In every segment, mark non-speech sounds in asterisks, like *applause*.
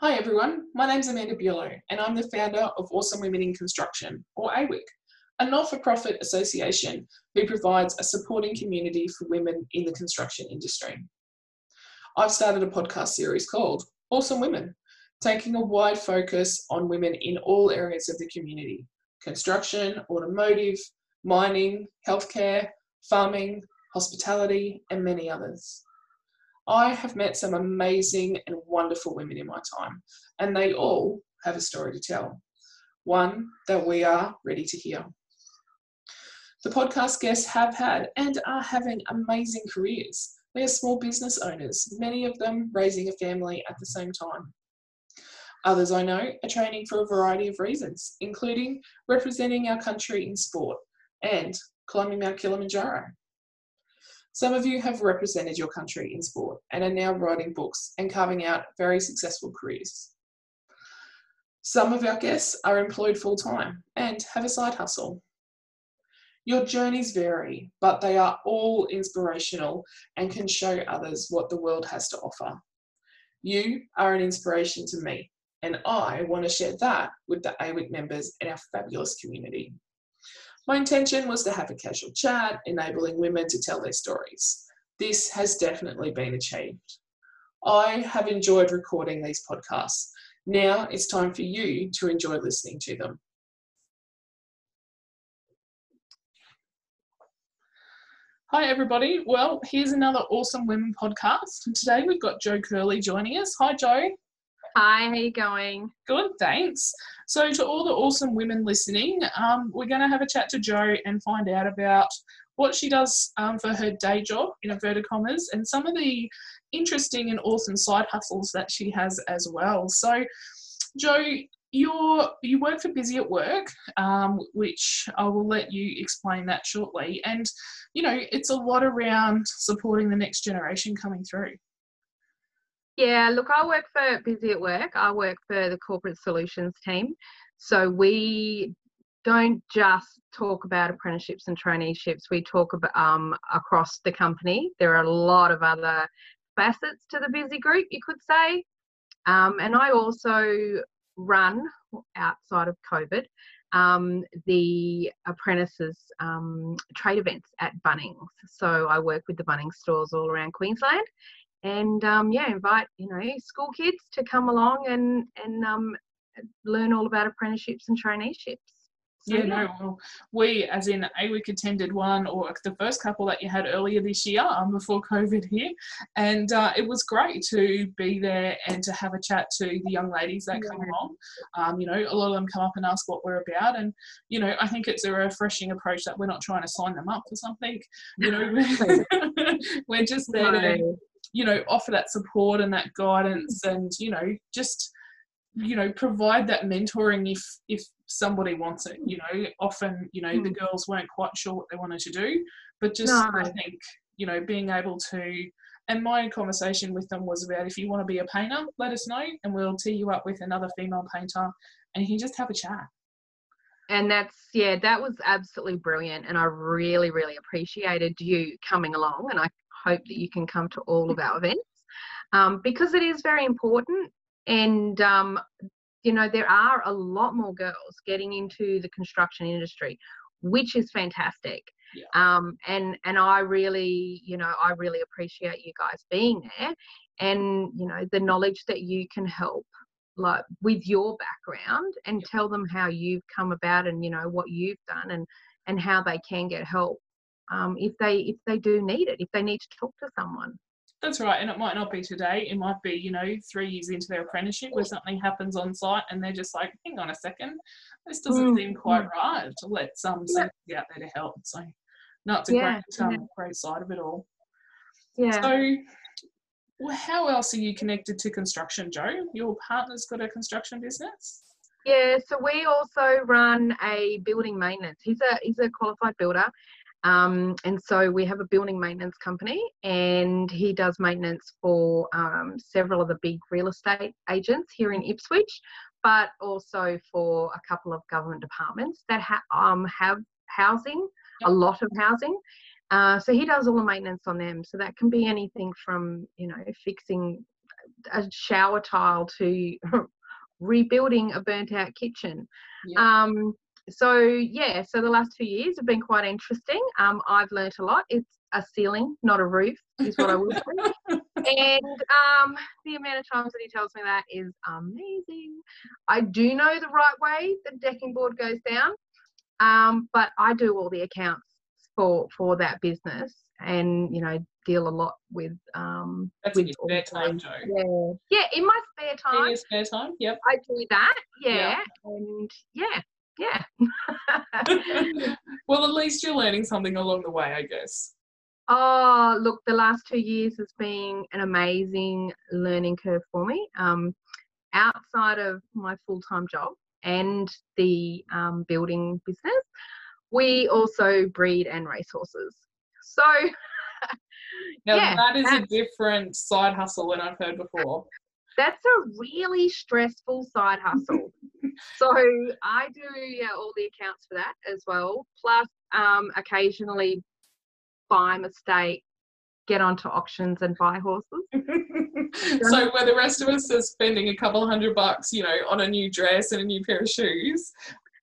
Hi everyone, my name's Amanda Bulow and I'm the founder of Awesome Women in Construction, or AWIC, a not-for-profit association who provides a supporting community for women in the construction industry. I've started a podcast series called Awesome Women, taking a wide focus on women in all areas of the community, construction, automotive, mining, healthcare, farming, hospitality, and many others. I have met some amazing and wonderful women in my time, and they all have a story to tell, one that we are ready to hear. The podcast guests have had and are having amazing careers. They are small business owners, many of them raising a family at the same time. Others I know are training for a variety of reasons, including representing our country in sport and climbing Mount Kilimanjaro. Some of you have represented your country in sport and are now writing books and carving out very successful careers. Some of our guests are employed full time and have a side hustle. Your journeys vary, but they are all inspirational and can show others what the world has to offer. You are an inspiration to me, and I want to share that with the AWIC members in our fabulous community. My intention was to have a casual chat, enabling women to tell their stories. This has definitely been achieved. I have enjoyed recording these podcasts. Now it's time for you to enjoy listening to them. Hi, everybody. Well, here's another awesome women podcast. And today we've got Jo Curley joining us. Hi, Jo. Hi, how are you going? Good, thanks. So, to all the awesome women listening, um, we're going to have a chat to Jo and find out about what she does um, for her day job, in inverted commas, and some of the interesting and awesome side hustles that she has as well. So, Jo, you're you work for Busy at Work, um, which I will let you explain that shortly. And you know, it's a lot around supporting the next generation coming through. Yeah, look, I work for Busy at Work. I work for the corporate solutions team. So we don't just talk about apprenticeships and traineeships. We talk about um, across the company. There are a lot of other facets to the Busy group, you could say. Um, and I also run outside of COVID um, the apprentices um, trade events at Bunnings. So I work with the Bunnings stores all around Queensland, and um, yeah, invite you know school kids to come along and and um, learn all about apprenticeships and traineeships. So, yeah, no, well, we as in AWIC attended one or the first couple that you had earlier this year um, before COVID here, and uh, it was great to be there and to have a chat to the young ladies that yeah. come along. Um, you know, a lot of them come up and ask what we're about, and you know, I think it's a refreshing approach that we're not trying to sign them up for something. You know, *laughs* we're just there to you know offer that support and that guidance and you know just you know provide that mentoring if if somebody wants it you know often you know mm. the hmm. girls weren't quite sure what they wanted to do but just no. i think you know being able to and my conversation with them was about if you want to be a painter let us know and we'll tee you up with another female painter and you can just have a chat and that's yeah that was absolutely brilliant and i really really appreciated you coming along and i hope that you can come to all of our events um, because it is very important. And, um, you know, there are a lot more girls getting into the construction industry, which is fantastic. Yeah. Um, and and I really, you know, I really appreciate you guys being there, and you know, the knowledge that you can help like with your background and tell them how you've come about and you know what you've done and and how they can get help um, if they if they do need it, if they need to talk to someone. That's right, and it might not be today. It might be, you know, three years into their apprenticeship where something happens on site and they're just like, hang on a second, this doesn't mm. seem quite right to let some yeah. out there to help. So, no, it's a yeah. great, um, yeah. great side of it all. Yeah. So, well, how else are you connected to construction, Joe? Your partner's got a construction business. Yeah, so we also run a building maintenance. He's a he's a qualified builder, um, and so we have a building maintenance company, and he does maintenance for um, several of the big real estate agents here in Ipswich, but also for a couple of government departments that ha- um, have housing, yep. a lot of housing. Uh, so he does all the maintenance on them. So that can be anything from you know fixing a shower tile to *laughs* rebuilding a burnt out kitchen. Um, so yeah, so the last two years have been quite interesting. Um, I've learnt a lot. It's a ceiling, not a roof, is what I will say. *laughs* and um, the amount of times that he tells me that is amazing. I do know the right way the decking board goes down, um, but I do all the accounts for for that business, and you know deal a lot with um That's with in your spare time, Joe. Yeah, yeah, in my spare time. In your spare time, yep. I do that. Yeah, Yeah. and yeah, yeah. *laughs* well, at least you're learning something along the way, I guess. Oh, look, the last two years has been an amazing learning curve for me. Um, outside of my full time job and the um, building business, we also breed and race horses. So, *laughs* Now, Yeah, that is a different side hustle than I've heard before. That's a really stressful side hustle. *laughs* so I do yeah, all the accounts for that as well. Plus, um, occasionally by mistake, get onto auctions and buy horses. *laughs* so where the rest of us are spending a couple hundred bucks, you know, on a new dress and a new pair of shoes,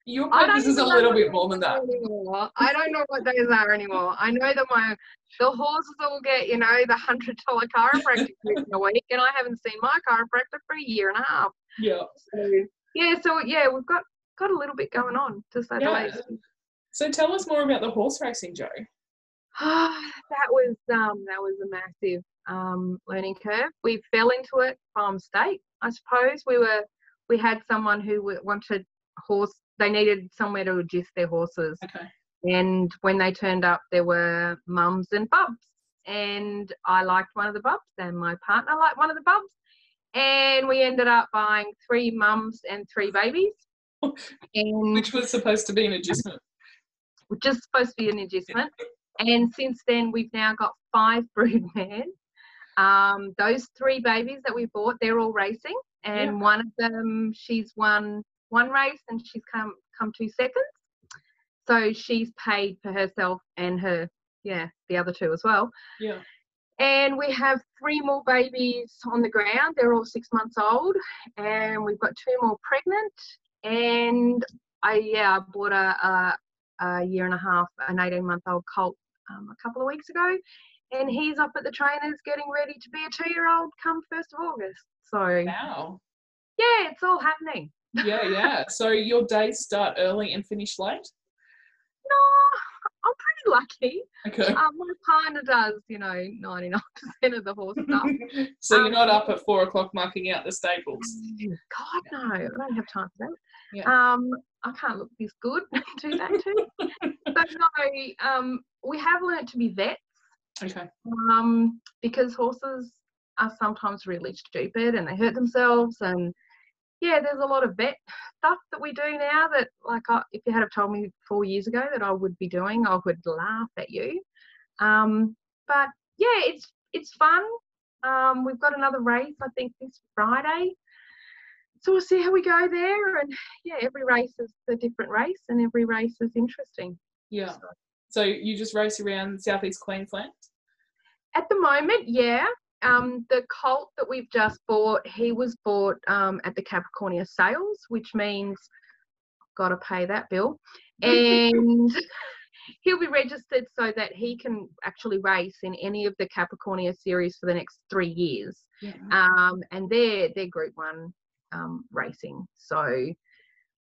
your purpose is a little bit more than that. Anymore. I don't know what those are anymore. I know that my the horses will get, you know, the hundred dollar chiropractic a week, and I haven't seen my chiropractor for a year and a half. Yeah. So yeah, so yeah, we've got got a little bit going on to say the least. So tell us more about the horse racing, Joe. *sighs* that was um that was a massive um learning curve. We fell into it farm state, I suppose. We were we had someone who wanted horse. They needed somewhere to agist their horses, Okay. and when they turned up, there were mums and bubs, and I liked one of the bubs, and my partner liked one of the bubs, and we ended up buying three mums and three babies, *laughs* and Which was supposed to be an agistment. which is supposed to be an agistment. And since then, we've now got five *laughs* brood mares. Um, those three babies that we bought, they're all racing, and Yeah. one of them, she's won one race and she's come come two seconds. So she's paid for herself and her, yeah, the other two as well. Yeah. And we have three more babies on the ground. They're all six months old, and we've got two more pregnant. And I, yeah, I bought a, a, a year and a half, an 18 month old colt um, a couple of weeks ago. And he's up at the trainers getting ready to be a two year old come 1st of August. So, Wow. yeah, it's all happening. Yeah, yeah. So your days start early and finish late? No, I'm pretty lucky. Okay. Um, my partner does, you know, 99% of the horse stuff. *laughs* so you're Um, not up at four o'clock marking out the stables. God, no, I don't have time for that. Yeah. Um, I can't look this good do *laughs* that too. *laughs* but no, um, we have learnt to be vets Okay. um, because horses are sometimes really stupid and they hurt themselves. And yeah, there's a lot of vet stuff that we do now that, like, I, if you had have told me four years ago that I would be doing, I would laugh at you. Um, but yeah, it's it's fun. Um, we've got another race, I think, this Friday. So we'll see how we go there. And yeah, every race is a different race, and every race is interesting. Yeah. So you just race around southeast Queensland? At the moment, yeah. Um, the colt that we've just bought, he was bought um, at the Capricornia sales, which means got to pay that bill, *laughs* and he'll be registered so that he can actually race in any of the Capricornia series for the next three years. Yeah. um, and they're they're Group One um, racing. So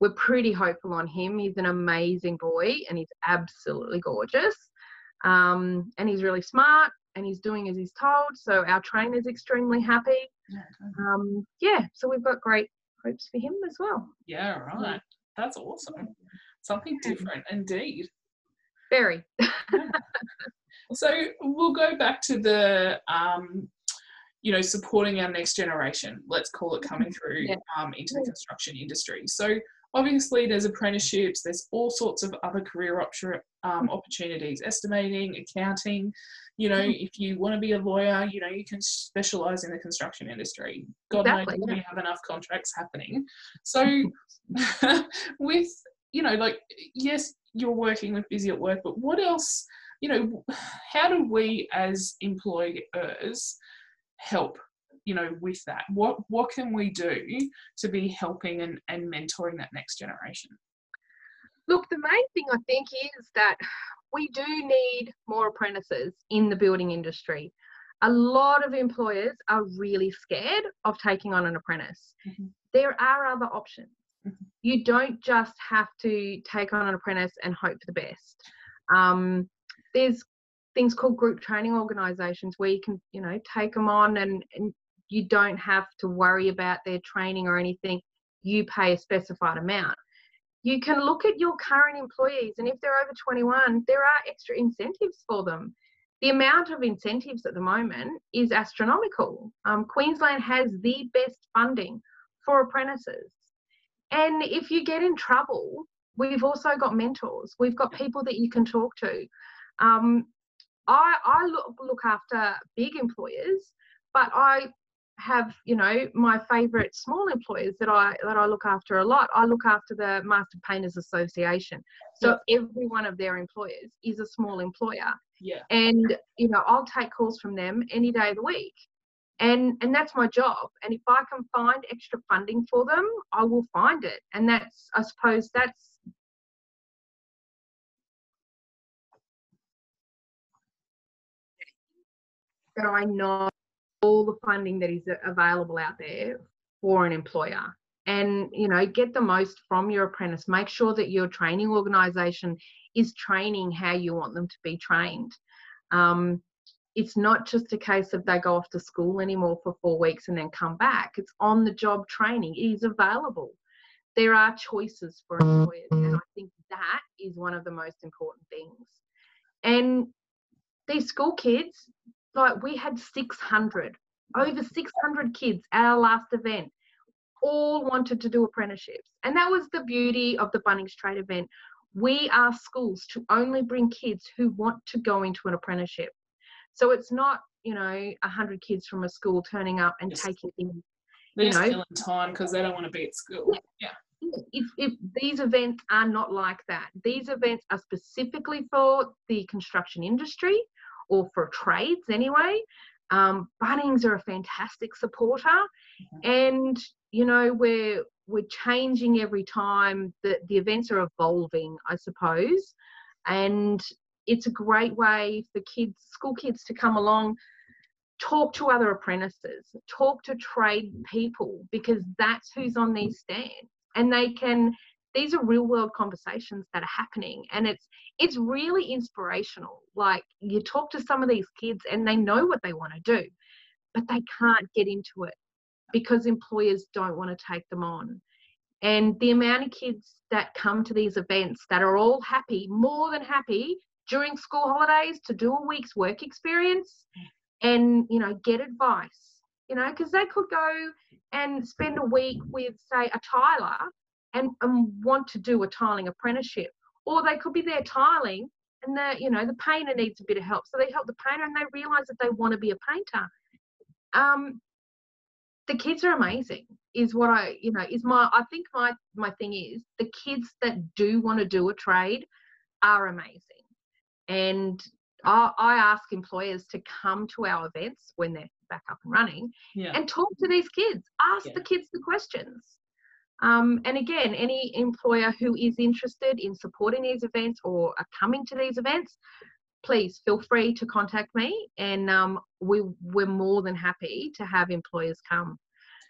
we're pretty hopeful on him. He's an amazing boy, and he's absolutely gorgeous. Um, and he's really smart, and he's doing as he's told. So our trainer's extremely happy. Um, yeah, so we've got great hopes for him as well. Yeah, right. That's awesome. Something different indeed. Very. *laughs* So we'll go back to the um, you know, supporting our next generation, let's call it coming *laughs* through Yeah. um, into the construction industry. So obviously there's apprenticeships, there's all sorts of other career option, um, opportunities, estimating, accounting. You know, Mhm. if you want to be a lawyer, you know, you can specialize in the construction industry. God Exactly, knows yeah. we have enough contracts happening. So *laughs* *laughs* with, you know, like, yes, you're working with busy at work, but what else, you know, *sighs* how do we as employers help you know, with that? What what can we do to be helping and, and mentoring that next generation? Look, the main thing I think is that we do need more apprentices in the building industry. A lot of employers are really scared of taking on an apprentice. Mm-hmm. There are other options. Mm-hmm. You don't just have to take on an apprentice and hope for the best. Um, there's things called group training organizations where you can, you know, take them on and, and you don't have to worry about their training or anything. You pay a specified amount. You can look at your current employees and if they're over 21 there are extra incentives for them. The amount of incentives at the moment is astronomical. Um, queensland has the best funding for apprentices. And if you get in trouble we've also got mentors. We've got people that you can talk to. Um, I, I look, look after big employers but I have you know my favorite small employers that i that i look after a lot i look after the master painters association. So yeah. every one of their employers is a small employer. Yeah. And you know i'll take calls from them any day of the week. And and that's my job. And if i can find extra funding for them i will find it. And that's i suppose that's that i know all the funding that is available out there for an employer. And you know get the most from your apprentice. Make sure that your training organization is training how you want them to be trained. Um, it's not just a case of they go off to school anymore for four weeks and then come back. It's on the job training. It is available. There are choices for employers and i think that is one of the most important things. And these school kids like we had 600 over 600 kids at our last event all wanted to do apprenticeships. And that was the beauty of the bunnings trade event. We ask schools to only bring kids who want to go into an apprenticeship. So it's not you know 100 kids from a school turning up and yes. taking in they're you know, killing time because they don't want to be at school. Yeah, yeah. If, if these events are not like that these events are specifically for the construction industry or for trades anyway. Um, Bunnings are a fantastic supporter, mm-hmm. and you know we're we're changing every time. The the events are evolving, I suppose, and it's a great way for kids, school kids, to come along, talk to other apprentices, talk to trade people because that's who's on these stands, and they can these are real world conversations that are happening and it's it's really inspirational. Like you talk to some of these kids and they know what they want to do but they can't get into it because employers don't want to take them on. And the amount of kids that come to these events that are all happy more than happy during school holidays to do a week's work experience and you know get advice you know because they could go and spend a week with say a tiler and, and want to do a tiling apprenticeship. Or they could be there tiling and the you know the painter needs a bit of help. So they help the painter and they realise that they want to be a painter. Um, the kids are amazing is what I you know is my I think my my thing is the kids that do want to do a trade are amazing. And I, I ask employers to come to our events when they're back up and running yeah. and talk to these kids. Ask yeah. the kids the questions. Um, and again, any employer who is interested in supporting these events or are coming to these events, please feel free to contact me. And um, we, we're more than happy to have employers come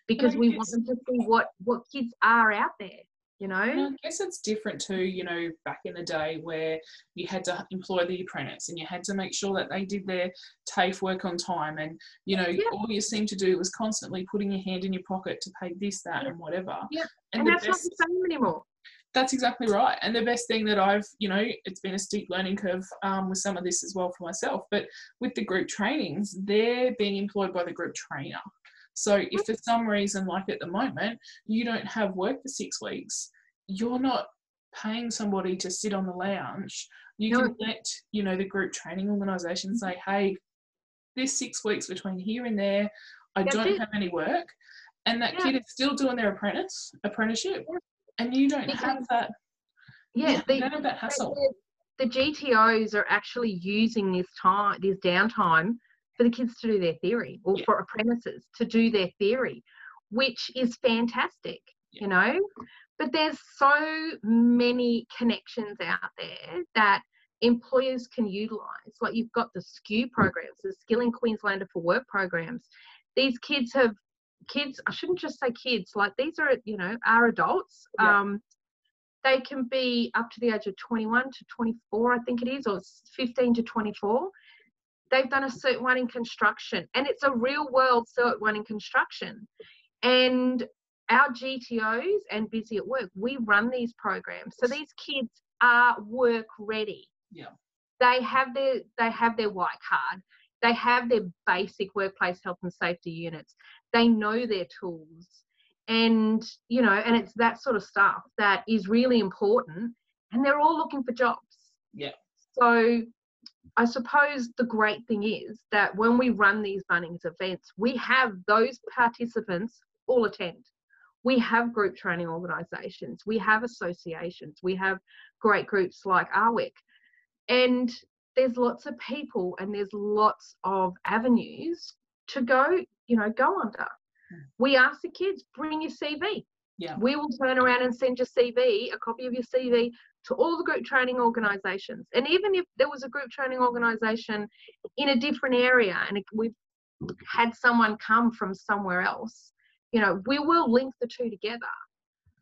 because we want them to see what, what kids are out there you know? And i guess it's different too you know back in the day where you had to employ the apprentice and you had to make sure that they did their TAFE work on time and you know yeah. all you seemed to do was constantly putting your hand in your pocket to pay this that yeah. and whatever. Yeah. And, and that's best, not the same anymore. That's exactly right. And the best thing that i've you know it's been a steep learning curve um, with some of this as well for myself but with the group trainings they're being employed by the group trainer so if for some reason, like at the moment, you don't have work for six weeks, you're not paying somebody to sit on the lounge. You no. can let, you know, the group training organisation say, mm-hmm. hey, there's six weeks between here and there, I That's don't it. have any work. And that yeah. kid is still doing their apprentice apprenticeship. Yeah. And you don't because, have that. Yeah, the, don't have that hassle. The, the GTOs are actually using this time, this downtime for the kids to do their theory or Yeah. for apprentices to do their theory, which is fantastic, Yeah. you know. But there's so many connections out there that employers can utilize. Like you've got the SKU programs, the Skilling Queenslander for Work programs. These kids have kids, I shouldn't just say kids, like these are, you know, are adults. Yeah. Um, they can be up to the age of 21 to 24, I think it is, or 15 to 24. They've done a cert one in construction, and it's a real world cert one in construction. And our GTOs and Busy at Work, we run these programs. So these kids are work ready. Yeah. They have their they have their white card. They have their basic workplace health and safety units. They know their tools. And you know, and it's that sort of stuff that is really important. And they're all looking for jobs. Yeah. So I suppose the great thing is that when we run these Bunnings events, we have those participants all attend. We have group training organisations, we have associations, we have great groups like AWIC, and there's lots of people and there's lots of avenues to go, you know, go under. Hmm. We ask the kids, bring your CV. Yeah. We will turn around and send your CV, a copy of your CV, to all the group training organisations. And even if there was a group training organisation in a different area and we've had someone come from somewhere else, you know, we will link the two together.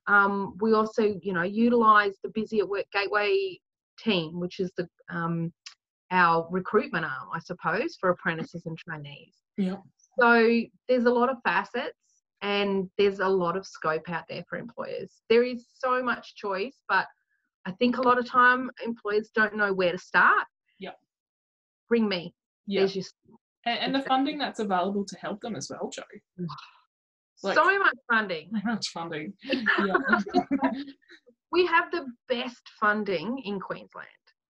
Um, we also, you know, utilise the Busy at Work Gateway team, which is the um, our recruitment arm, I suppose, for apprentices and trainees. Yeah. So there's a lot of facets and there's a lot of scope out there for employers. There is so much choice, but I think a lot of time employers don't know where to start. Yeah. Ring me. Yeah. There's your And, and the funding that's available to help them as well, Joe. *sighs* Like- so much funding. Very *laughs* much funding. Yeah. *laughs* We have the best funding in Queensland.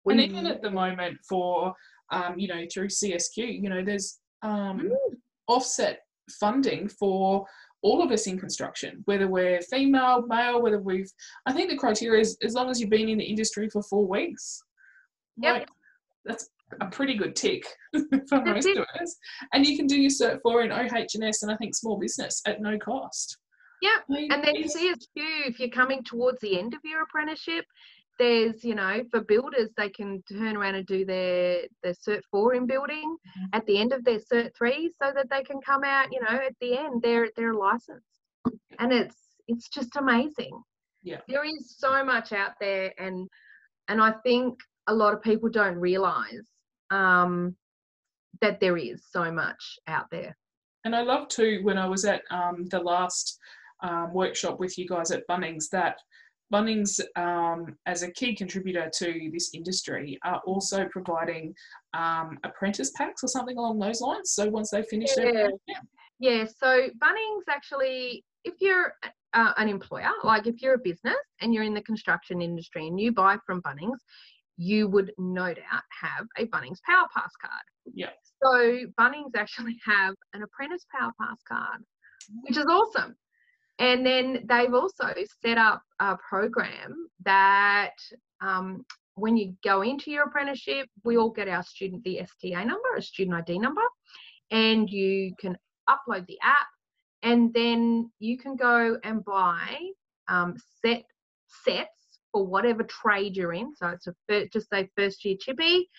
and We even at the moment for um, you know through CSQ, you know, there's um, Mm. offset funding for all of us in construction, whether we're female, male, whether we've. I think the criteria is as long as you've been in the industry for four weeks. Yep. Like, that's a pretty good tick *laughs* for most of us. And you can do your Cert 4 in OH&S and I think small business at no cost. Mean, And then it's- CSQ, if you're coming towards the end of your apprenticeship, there's, you know, for builders, they can turn around and do their, their Cert 4 in building Mhm. at the end of their Cert 3 so that they can come out, you know, at the end, they're, they're licensed. And it's, it's just amazing. Yeah. There is so much out there and, and I think a lot of people don't realize um, that there is so much out there. And I love too when I was at um, the last um, workshop with you guys at Bunnings that Bunnings, um, as a key contributor to this industry, are also providing um, apprentice packs or something along those lines. So once they finish their Yeah. yeah, Yeah, so Bunnings actually, if you're uh, an employer, like if you're a business and you're in the construction industry and you buy from Bunnings, you would no doubt have a Bunnings Power Pass card. Yeah. So Bunnings actually *laughs* have an apprentice Power Pass card, which is awesome. And then they've also set up a program that um, when you go into your apprenticeship, we all get our student, the STA number, a student ID number, and you can upload the app, and then you can go and buy um, set sets for whatever trade you're in. So it's a fir- just say first year chippy,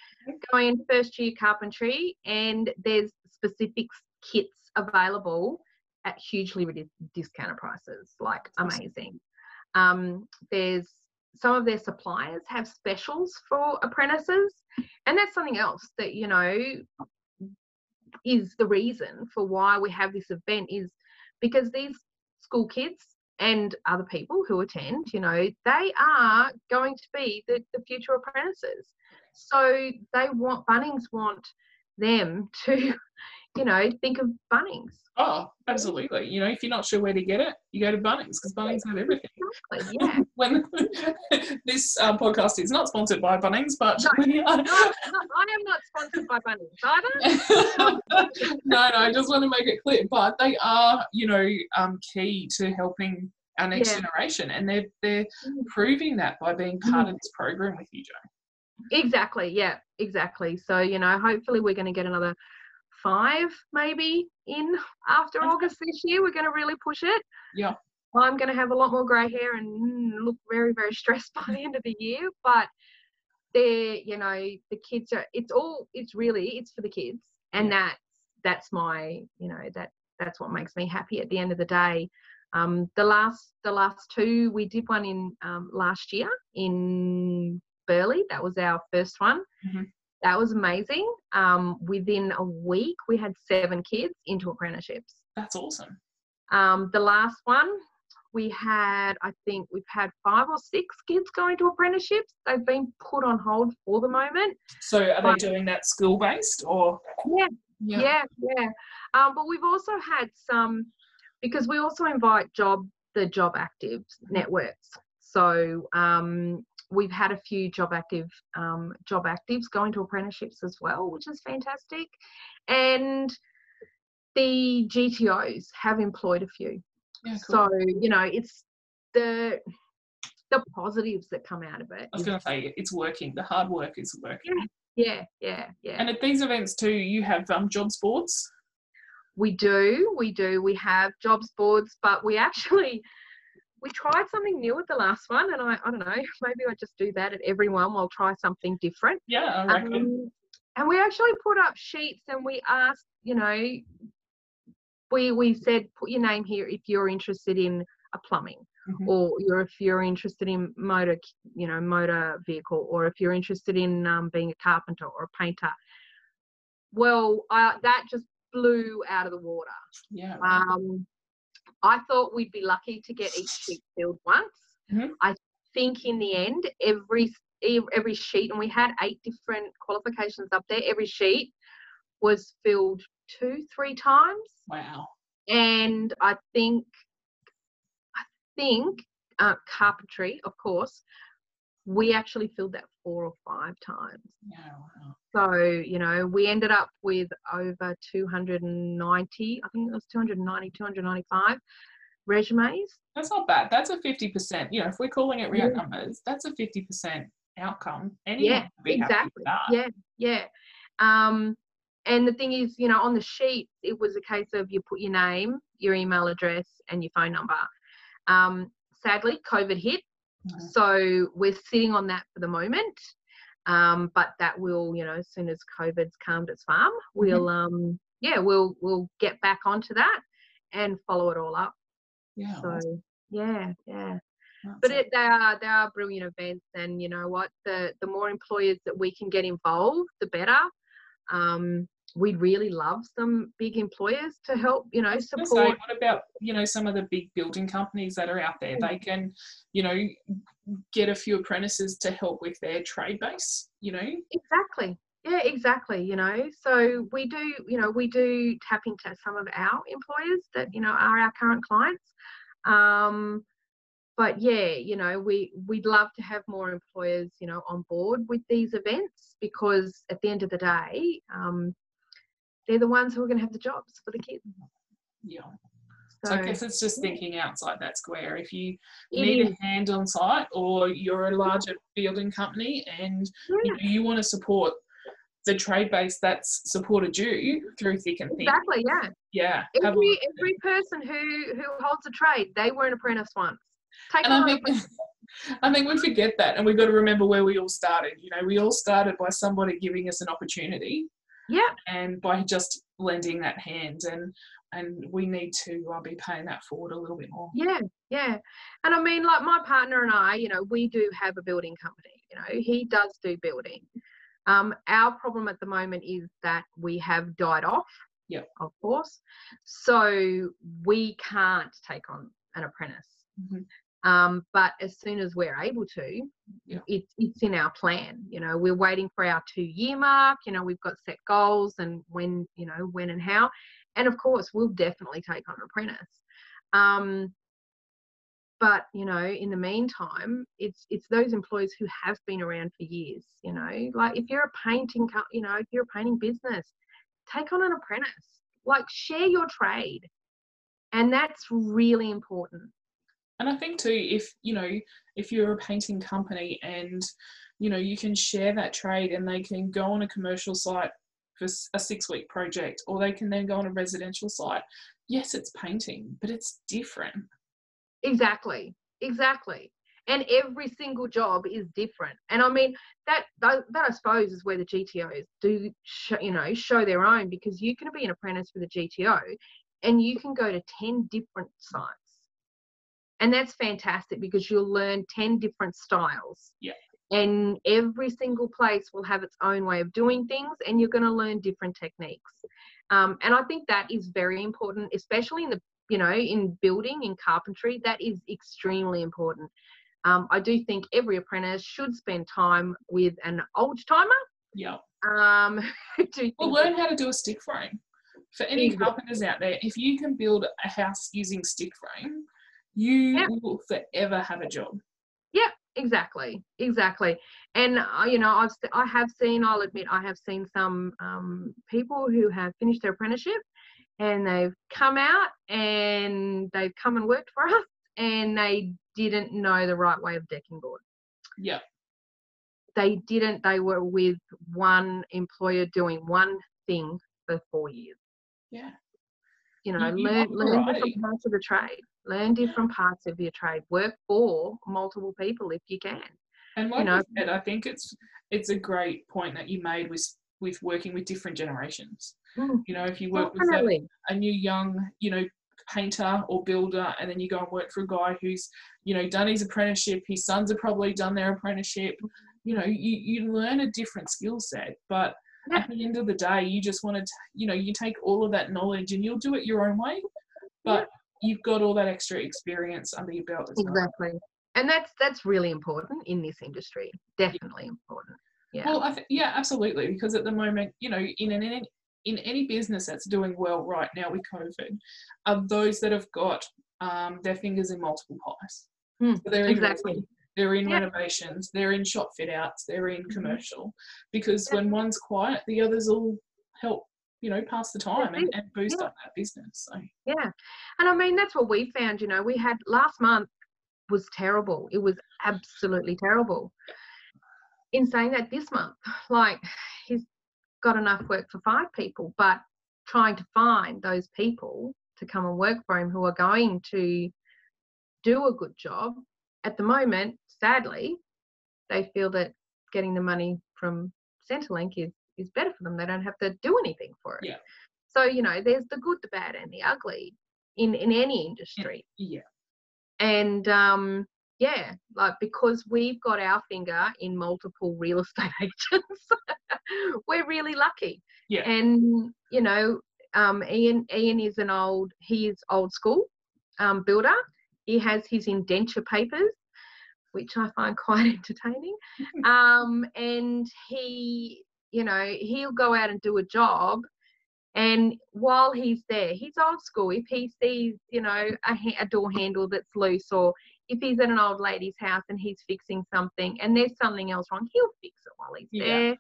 going in first year carpentry, and there's specific kits available at hugely redu- discounted prices, like amazing. Um, there's some of their suppliers have specials for apprentices, and that's something else that you know is the reason for why we have this event is because these school kids and other people who attend, you know, they are going to be the, the future apprentices. So they want Bunnings want them *laughs* to, you know, think of Bunnings. Oh, absolutely. You know, if you're not sure where to get it, you go to Bunnings because Bunnings have everything. Exactly, *laughs* yeah. When *laughs* this um, podcast is not sponsored by Bunnings, but No. No, no, I am not sponsored by Bunnings either. *laughs* no, no, I just want to make it clear. But they are, you know, um, key to helping our next Yeah. generation, and they're they're Mm. proving that by being part of this program with you, Joe. Exactly, yeah, exactly. So, you know, hopefully we're going to get another five maybe in after. August this year. We're going to really push it. Yeah. I'm going to have a lot more grey hair and look very, very *laughs* stressed by the end of the year. But they're, you know, the kids are. It's all. It's really. It's for the kids, and that's that's my, you know, that that's what makes me happy at the end of the day. Um, the last the last two we did one in um, last year in Burleigh. That was our first one. Mhm. That was amazing. Um, within a week, we had seven kids into apprenticeships. That's awesome. Um, the last one, we had, I think we've had five or six kids going to apprenticeships. They've been put on hold for the moment. So are Right. they doing that school based or? Yeah. Yeah. Yeah, yeah. Um, but we've also had some because we also invite job the job active networks. So um, we've had a few job active um, job actives going to apprenticeships as well, which is fantastic. And the GTOs have employed a few. Yeah, cool. So you know, it's the the positives that come out of it. I was going to say it's working. The hard work is working. yeah, yeah, yeah. And at these events too, you have um, job sports. We do, we do. We have jobs boards, but we actually we tried something new at the last one, and I I don't know, *laughs* maybe I just do that at every one. We'll try something different. Yeah, I reckon. Um, and we actually put up sheets, and we asked, you know, we we said put your name here if you're interested in a plumbing. Mhm. Or you're if you're interested in motor, you know, motor vehicle, or if you're interested in um, being a carpenter or a painter. Well, uh, that just blew out of the water. yeah. Um, I thought we'd be lucky to get each sheet filled once. Mhm. I think in the end, every every sheet, and we had eight different qualifications up there. Every sheet was filled two, three times, wow. and I think, I think uh, carpentry, of course, we actually filled that four or five times. Yeah. Wow. So, you know, we ended up with over 290, I think it was 290, 295 resumes. That's not bad. That's a 50%. You know, if we're calling it real Yeah. numbers, that's a 50% outcome. Anyone Yeah, would be happy with exactly. Yeah, yeah. Um, and the thing is, you know, on the sheet, it was a case of you put your name, your email address, and your phone number. Um, sadly, COVID hit. Mhm. So we're sitting on that for the moment. Um, but that will, you know, as soon as COVID's calmed its farm, we'll, um, yeah, we'll we'll get back onto that and follow it all up. Yeah. So yeah, yeah. that's But it. it, they are they are brilliant events, and you know what? The the more employers that we can get involved, the better. Um, we'd really love some big employers to help, you know, I was gonna support. say, what about you know some of the big building companies that are out there? Mm. They can, you know, get a few apprentices to help with their trade base. You know, Exactly. Yeah, exactly. You know, so we do, you know, we do tap into some of our employers that, you know, are our current clients. Um, but yeah, you know, we we'd love to have more employers, you know, on board with these events because at the end of the day, um, they're the ones who are going to have the jobs for the kids. yeah. So, So I guess it's just thinking outside that square. If you need is, a hand on site, or you're a larger building company and oh, you, yeah, know, you want to support the trade base that's supported you through thick and thin, exactly, yeah. yeah. Every look at it. every person who who holds a trade, they were an apprentice once. Take And I think, *laughs* I think we forget that, and we've got to remember where we all started. You know, we all started by somebody giving us an opportunity, Yeah, and by just lending that hand, and and we need to uh, be paying that forward a little bit more. Yeah, yeah. And I mean, like my partner and I, you know, we do have a building company. You know, he does do building. Um, our problem at the moment is that we have died off. Yeah. Of course. So we can't take on an apprentice. Mhm. Um, but as soon as we're able to, Yeah. it, it's in our plan. You know, we're waiting for our two year mark. You know, we've got set goals and when, you know, when and how. And of course, we'll definitely take on an apprentice. Um, but you know, in the meantime, it's it's those employees who have been around for years. You know, like if you're a painting, co- you know, if you're a painting business, take on an apprentice. Like share your trade, and that's really important. And I think too, if you know, if you're a painting company and you know you can share that trade, and they can go on a commercial site for a six week project, or they can then go on a residential site. Yes, it's painting, but it's different. Exactly, exactly. And every single job is different. And I mean that that, that I suppose is where the GTOs do you know show their own because you can be an apprentice with a GTO, and you can go to ten different sites. And that's fantastic because you'll learn 10 different styles. Yeah. And every single place will have its own way of doing things and you're going to learn different techniques. Um, and i think that is very important especially in the you know in building in carpentry that is extremely important. Um, i do think every apprentice should spend time with an old timer. Yeah. Um *laughs* well learn how to do a stick frame. For any carpenters out there if you can build a house using stick frame you yeah. will forever have a job. Yeah exactly exactly. And uh, you know i've i have seen i'll admit i have seen some um, people who have finished their apprenticeship and they've come out and they've come and worked for *laughs* us and they didn't know the right way of decking board. Yeah they didn't they were with one employer doing one thing for four years. Yeah you know you, learn learn different parts of the trade learn different parts of your trade work for multiple people if you can and like you know, said, I think it's it's a great point that you made with with working with different generations. Mm, you know, if you work definitely. with a, a, new young, you know, painter or builder, and then you go and work for a guy who's, you know, done his apprenticeship, his sons have probably done their apprenticeship. You know, you, you learn a different skill set, but. At the end of the day, you just want to, you know, you take all of that knowledge and you'll do it your own way, but you've got all that extra experience under your belt as exactly. Well. And that's that's really important in this industry. Definitely yeah. important. Yeah. Well, I th- yeah, absolutely. Because at the moment, you know, in an in any business that's doing well right now with COVID, are those that have got um, their fingers in multiple pies. Mm, so they're exactly. In, they're in renovations, they're in shop fit outs, they're in mm-hmm. commercial. Because when one's quiet, the others will help you know, pass the time and, and boost yeah. up that business. So yeah, and I mean that's what we found. You know, we had last month was terrible. It was absolutely terrible. In saying that, this month, *sighs* like he's got enough work for five people, but trying to find those people to come and work for him who are going to do a good job. At the moment, sadly, they feel that getting the money from Centrelink is is better for them. They don't have to do anything for it. Yeah. So, you know, there's the good, the bad, and the ugly in, in any industry. Yeah. And um, yeah, like because we've got our finger in multiple real *laughs* estate agents, *laughs* we're really lucky. Yeah. And, you know, um, Ian Ian is an old he is old school um, builder. He has his indenture papers, which I find *laughs* quite entertaining. um, and he you know, he'll go out and do a job. And while he's there, he's old school. If he sees, you know, a, a door handle that's loose, or if he's at an old lady's house and he's fixing something and there's something else wrong, he'll fix it while he's yeah. there.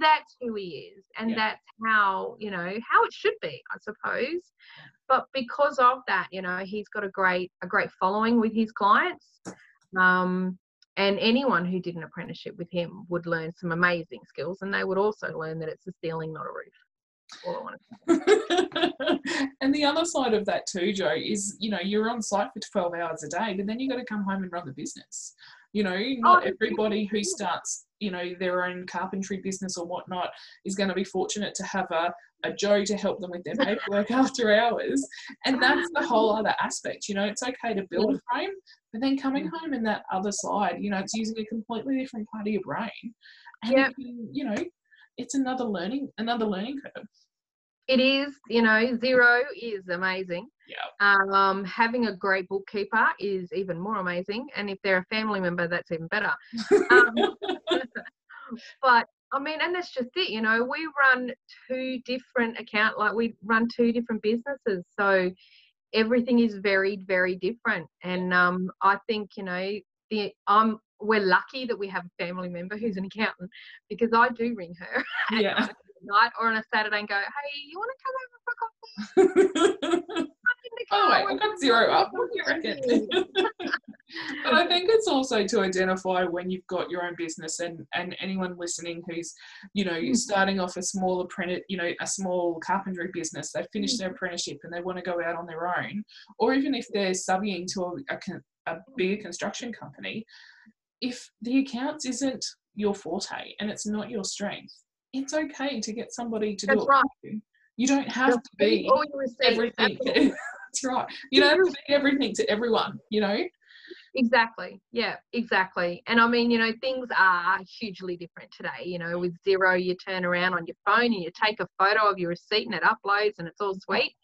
That's who he is. And yeah. that's how, you know, how it should be, I suppose. But because of that, you know, he's got a great, a great following with his clients. Um, and anyone who did an apprenticeship with him would learn some amazing skills and they would also learn that it's a ceiling not a roof. *laughs* And the other side of that too joe is you know you're on site for 12 hours a day but then you've got to come home and run the business. You know not oh, everybody who starts you know their own carpentry business or whatnot is going to be fortunate to have a, a joe to help them with their paperwork *laughs* after hours. And that's the whole other aspect you know it's okay to build a frame but then coming mm. home in that other side you know it's using a completely different part of your brain. And yep. you know it's another learning another learning curve. It is you know Xero is amazing. Yeah. Um having a great bookkeeper is even more amazing and if they're a family member that's even better. *laughs* Um, *laughs* but I mean, and that's just it, you know, we run two different account, like we run two different businesses. So everything is very, very different. And um, I think, you know, the I'm we're lucky that we have a family member who's an accountant because I do ring her *laughs* yeah. night or on a Saturday and go, hey, you want to come over for coffee? *laughs* oh, wait, I've got Xero up. What do you reckon? but I think it's also to identify when you've got your own business and and anyone listening who's you know Mm. starting off a small apprentice you know a small carpentry business they finish Mm. their apprenticeship and they want to go out on their own or even if they're subbing to a, a, a bigger construction company if the accounts isn't your forte and it's not your strength it's okay to get somebody to do it right. for you. you don't have Just to be all receipts, everything. *laughs* that's right you don't have to be everything to everyone you know Exactly. Yeah, exactly. And I mean, you know, things are hugely different today. You know, with Xero, you turn around on your phone and you take a photo of your receipt and it uploads and it's all sweet.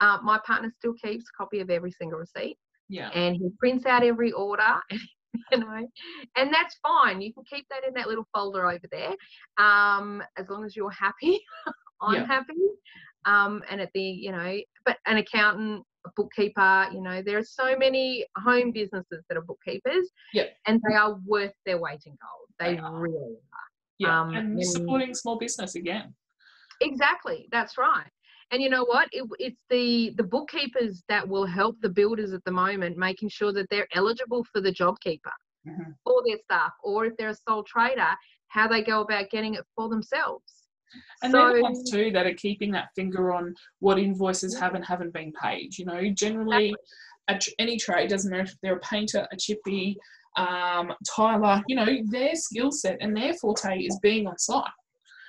Uh, my partner still keeps a copy of every single receipt yeah and he prints out every order. *laughs* You know, and that's fine. You can keep that in that little folder over there, um, as long as you're happy. *laughs* I'm Yeah. happy. Um, and at the, you know, but an accountant, a bookkeeper, you know, there are so many home businesses that are bookkeepers. Yep. And they are worth their weight in gold. They, They are. really are. yeah Um, and and- supporting small business again Exactly. That's right. And you know what? It, it's the the bookkeepers that will help the builders at the moment, making sure that they're eligible for the job keeper Mhm. for their staff, or if they're a sole trader, how they go about getting it for themselves. And so, they're the ones too that are keeping that finger on what invoices have and haven't been paid. You know, generally, tr- any trade doesn't matter if they're a painter, a chippy, um, tiler. You know, their skill set and their forte is being on site.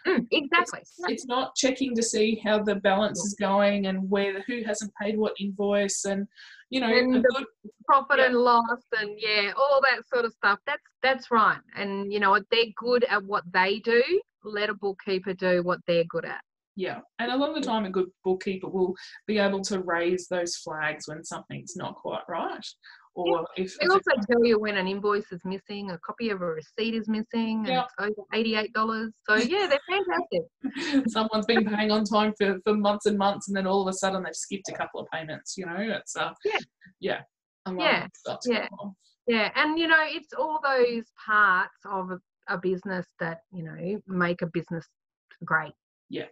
Mm, exactly. It's not checking to see how the balance is going and where who hasn't paid what invoice and you know And good Profit Yeah. and loss, and yeah, all that sort of stuff. That's that's right. And you know? They're good at what they do. Let a bookkeeper do what they're good at. Yeah, and a lot of the time, a good bookkeeper will be able to raise those flags when something's not quite right, or if, They if also tell you when an invoice is missing, a copy of a receipt is missing, and Yeah. it's over eighty-eight dollars. So yeah, they're fantastic. *laughs* someone's been paying on time for, for months and months, and then all of a sudden they've skipped a couple of payments. You know, it's uh, Yeah. yeah, Yeah, yeah. Yeah, and you know, it's all those parts of a, business that you know make a business great. yeah,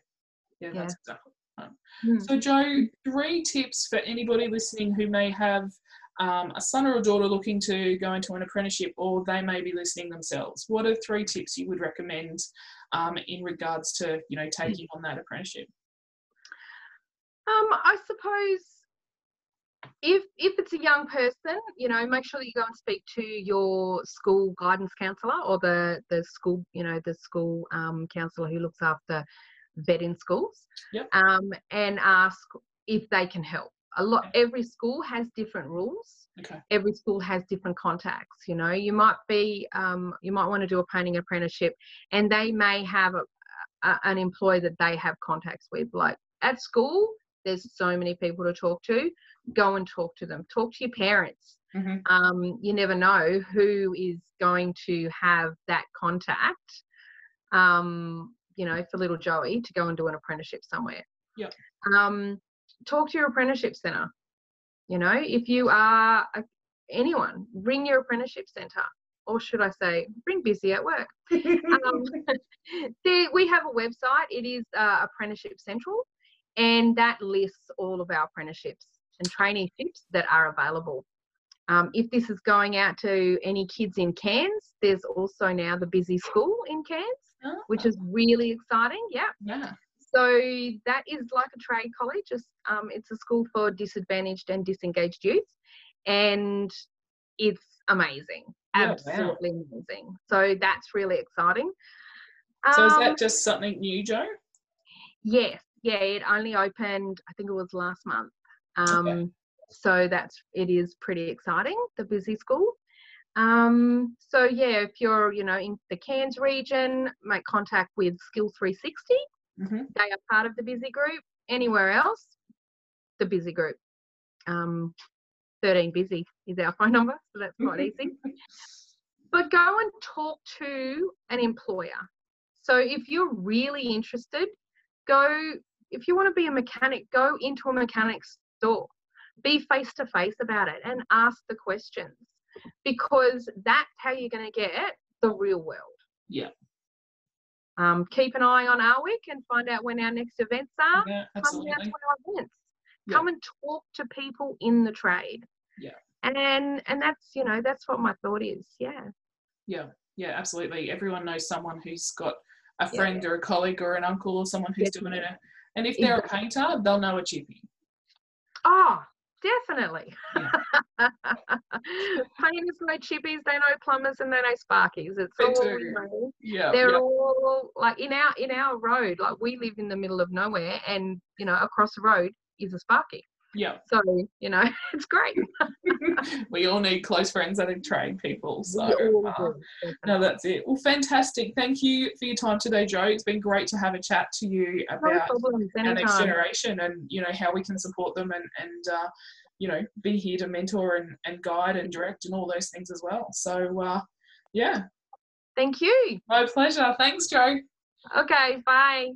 Yeah, that's exactly. Right. Mm. So, Jo, three tips for anybody listening who may have um, a son or a daughter looking to go into an apprenticeship, or they may be listening themselves. What are three tips you would recommend um, in regards to you know taking on that apprenticeship? Um, I suppose if if it's a young person, you know, make sure that you go and speak to your school guidance counsellor or the the school, you know, the school um, counsellor who looks after VET in schools, Yep. um, and ask if they can help. A lot. Every school has different rules. Okay. Every school has different contacts. You know, you might be, um, you might want to do a painting apprenticeship, and they may have a, a, an employee that they have contacts with. Like at school, there's so many people to talk to. Go and talk to them. Talk to your parents. Mhm. Um, you never know who is going to have that contact. Um, you know, for little Joey to go and do an apprenticeship somewhere. Yep. Um, talk to your apprenticeship centre. You know, if you are a, anyone, ring your apprenticeship centre, or should I say, ring busy at work. *laughs* Um, *laughs* there, we have a website. It is uh, Apprenticeship Central, and that lists all of our apprenticeships and traineeships that are available. Um, if this is going out to any kids in Cairns, there's also now the Busy School in Cairns, which is really exciting. Yeah. yeah. So that is like a trade college. It's, um, it's a school for disadvantaged and disengaged youth, and it's amazing, Yeah, wow. absolutely amazing. So that's really exciting. So is Um, that just something new, Jo? Yes, yeah, it only opened, I think it was last month. Um, So that's it is pretty exciting. The busy school. Um, so yeah, if you're you know in the Cairns region, make contact with Skill 360. Mhm. They are part of the busy group. Anywhere else, the busy group. Um, 13 busy is our *laughs* phone number, so that's quite easy. *laughs* But go and talk to an employer. So if you're really interested, go. If you want to be a mechanic, go into a mechanic's store. Be face to face about it and ask the questions because that's how you're going to get the real world. Yeah. Um, keep an eye on AWIC and find out when our next events are. Yeah, Come down to our events. Yeah. Come and talk to people in the trade. Yeah. And and and that's you know that's what my thought is yeah yeah yeah absolutely everyone knows someone who's got a friend yeah. or a colleague or an uncle or someone who's doing it and if they're a painter they'll know a chippy oh definitely. Yeah. *laughs* painters know chippies they know plumbers and they know sparkies. It's they all you know, yeah they're yeah. all like in our in our road like we live in the middle of nowhere and you know across the road is a sparky yeah. So, you know, *laughs* it's great. *laughs* we all need close friends that are trade people. So, uh, no, that's it. Well, fantastic. Thank you for your time today, Jo. It's been great to have a chat to you about no our next generation and, you know, how we can support them and, and uh, you know, be here to mentor and, and guide and direct and all those things as well. So, uh, yeah. Thank you. My pleasure. Thanks, Jo. Okay, bye.